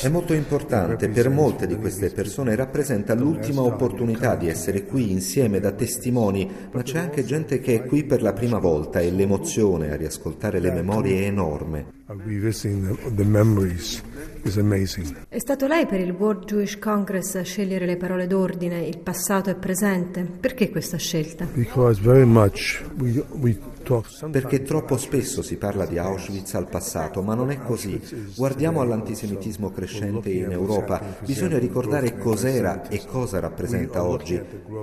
È molto importante, per molte di queste persone rappresenta l'ultima opportunità di essere qui insieme da testimoni, ma c'è anche gente che è qui per la prima volta e l'emozione a riascoltare le memorie è enorme. È stato lei per il World Jewish Congress a scegliere le parole d'ordine, il passato e presente? Perché questa scelta? Because very much we, we perché troppo spesso si parla di Auschwitz al passato, ma non è così. Guardiamo all'antisemitismo crescente in Europa. Bisogna ricordare cos'era e cosa rappresenta oggi.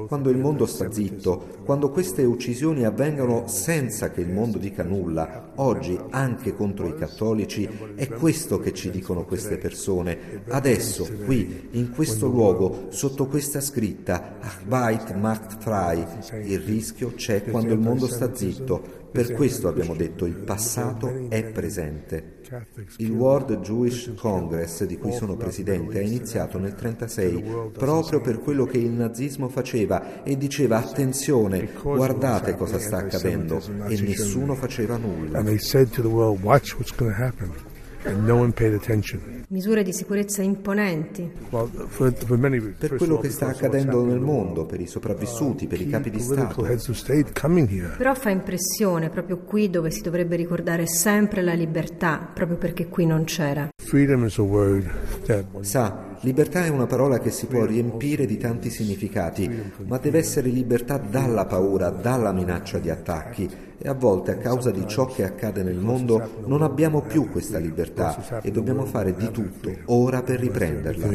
Quando il mondo sta zitto, quando queste uccisioni avvengono senza che il mondo dica nulla, oggi anche contro i cattolici, è questo che ci dicono queste persone. Adesso, qui, in questo luogo, sotto questa scritta, Arbeit macht frei, il rischio c'è quando il mondo sta zitto. Per questo abbiamo detto il passato è presente. Il World Jewish Congress, di cui sono presidente, ha iniziato nel 1936 proprio per quello che il nazismo faceva e diceva attenzione, guardate cosa sta accadendo e nessuno faceva nulla. Misure di sicurezza imponenti. Per quello che sta accadendo nel mondo, per i sopravvissuti, per i capi di Stato. Però fa impressione proprio qui dove si dovrebbe ricordare sempre la libertà, proprio perché qui non c'era. Sa, libertà è una parola che si può riempire di tanti significati, ma deve essere libertà dalla paura, dalla minaccia di attacchi e a volte a causa di ciò che accade nel mondo non abbiamo più questa libertà e dobbiamo fare di tutto ora per riprenderla.